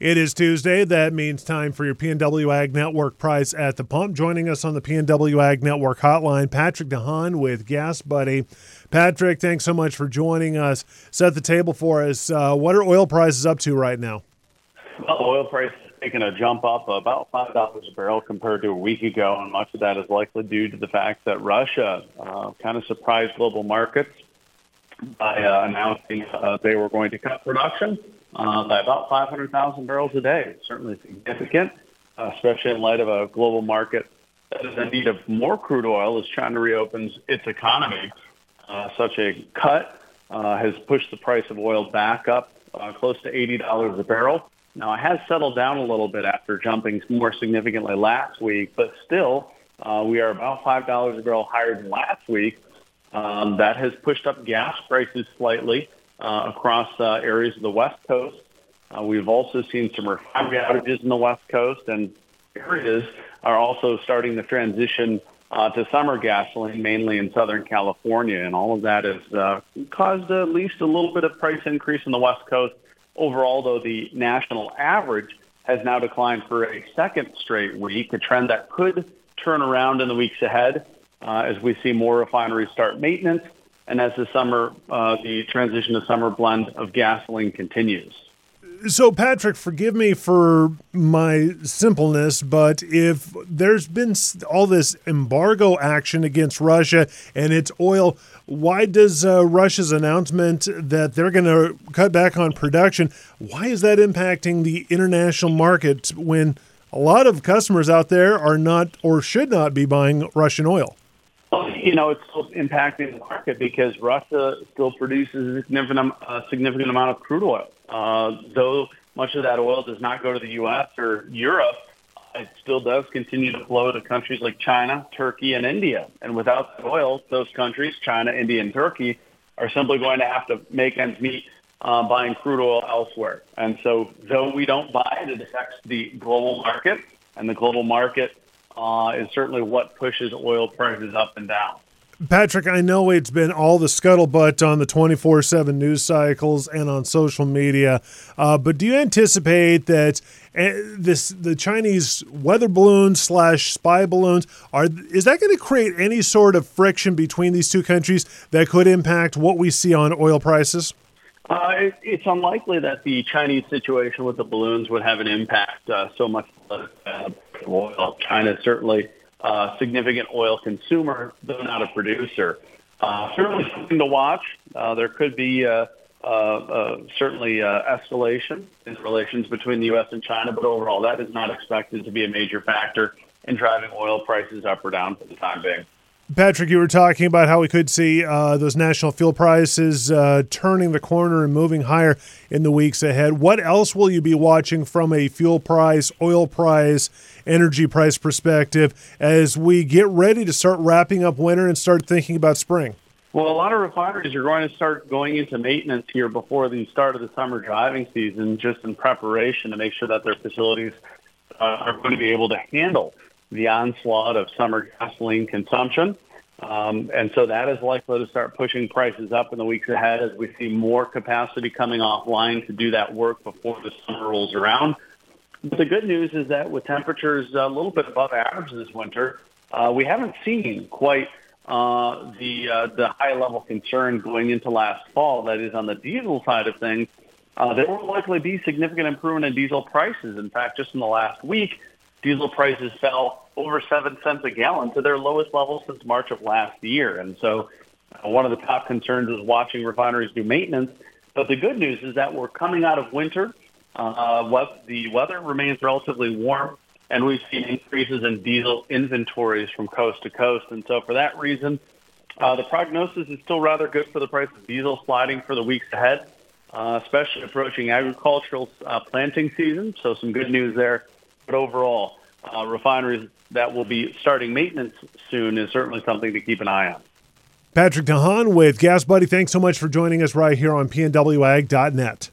It is Tuesday. That means time for your PNW Ag Network price at the pump. Joining us on the PNW Ag Network hotline, Patrick DeHaan with Gas Buddy. Patrick, thanks so much for joining us. Set the table for us. Uh, what are oil prices up to right now? Well, oil prices taking a jump up about five dollars a barrel compared to a week ago, and much of that is likely due to the fact that Russia uh, kind of surprised global markets by uh, announcing uh, they were going to cut production uh, by about 500,000 barrels a day. Certainly significant, uh, especially in light of a global market that is in need of more crude oil as China reopens its economy. Uh, such a cut uh, has pushed the price of oil back up close to $80 a barrel. Now, it has settled down a little bit after jumping more significantly last week, but still, we are about $5 a barrel higher than last week. Um, that has pushed up gas prices slightly uh, across uh, areas of the West Coast. Uh, we've also seen some refinery outages in the West Coast, and areas are also starting to transition uh, to summer gasoline, mainly in Southern California, and all of that has uh, caused at least a little bit of price increase in the West Coast. Overall, though, the national average has now declined for a second straight week, a trend that could turn around in the weeks ahead as we see more refineries start maintenance and as the summer, uh, the transition to summer blend of gasoline continues. So, Patrick, forgive me for my simpleness, but if there's been all this embargo action against Russia and its oil, why does uh, Russia's announcement that they're going to cut back on production, why is that impacting the international market when a lot of customers out there are not or should not be buying Russian oil? You know, it's still impacting the market because Russia still produces a significant, a significant amount of crude oil. Uh, though much of that oil does not go to the U.S. or Europe, it still does continue to flow to countries like China, Turkey, and India. And without oil, those countries, China, India, and Turkey, are simply going to have to make ends meet uh, buying crude oil elsewhere. And so, though we don't buy it, it affects the global market, and the global market uh, is certainly what pushes oil prices up and down. Patrick, I know it's been all the scuttlebutt on the 24 7 news cycles and on social media, uh, but do you anticipate that uh, this the Chinese weather balloons slash spy balloons are is that going to create any sort of friction between these two countries that could impact what we see on oil prices? Uh, it, it's unlikely that the Chinese situation with the balloons would have an impact uh, so much uh. China is certainly a significant oil consumer, though not a producer. Uh, certainly something to watch. Uh, there could be uh, uh, uh, certainly uh, escalation in relations between the U.S. and China, but overall, that is not expected to be a major factor in driving oil prices up or down for the time being. Patrick, you were talking about how we could see uh, those national fuel prices uh, turning the corner and moving higher in the weeks ahead. What else will you be watching from a fuel price, oil price, energy price perspective as we get ready to start wrapping up winter and start thinking about spring? Well, a lot of refineries are going to start going into maintenance here before the start of the summer driving season, just in preparation to make sure that their facilities uh, are going to be able to handle the onslaught of summer gasoline consumption. Um, and so that is likely to start pushing prices up in the weeks ahead as we see more capacity coming offline to do that work before the summer rolls around. But the good news is that with temperatures a little bit above average this winter, uh, we haven't seen quite uh, the uh, the high level concern going into last fall. That is on the diesel side of things. Uh, there will likely be significant improvement in diesel prices. In fact, just in the last week, diesel prices fell over seven cents a gallon to their lowest level since March of last year. And so uh, one of the top concerns is watching refineries do maintenance. But the good news is that we're coming out of winter. Uh, the weather remains relatively warm, and we've seen increases in diesel inventories from coast to coast. And so for that reason, uh, the prognosis is still rather good for the price of diesel sliding for the weeks ahead, uh, especially approaching agricultural uh, planting season. So some good news there. But overall, uh, refineries that will be starting maintenance soon is certainly something to keep an eye on. Patrick DeHaan with Gas Buddy, thanks so much for joining us right here on PNWAg.net.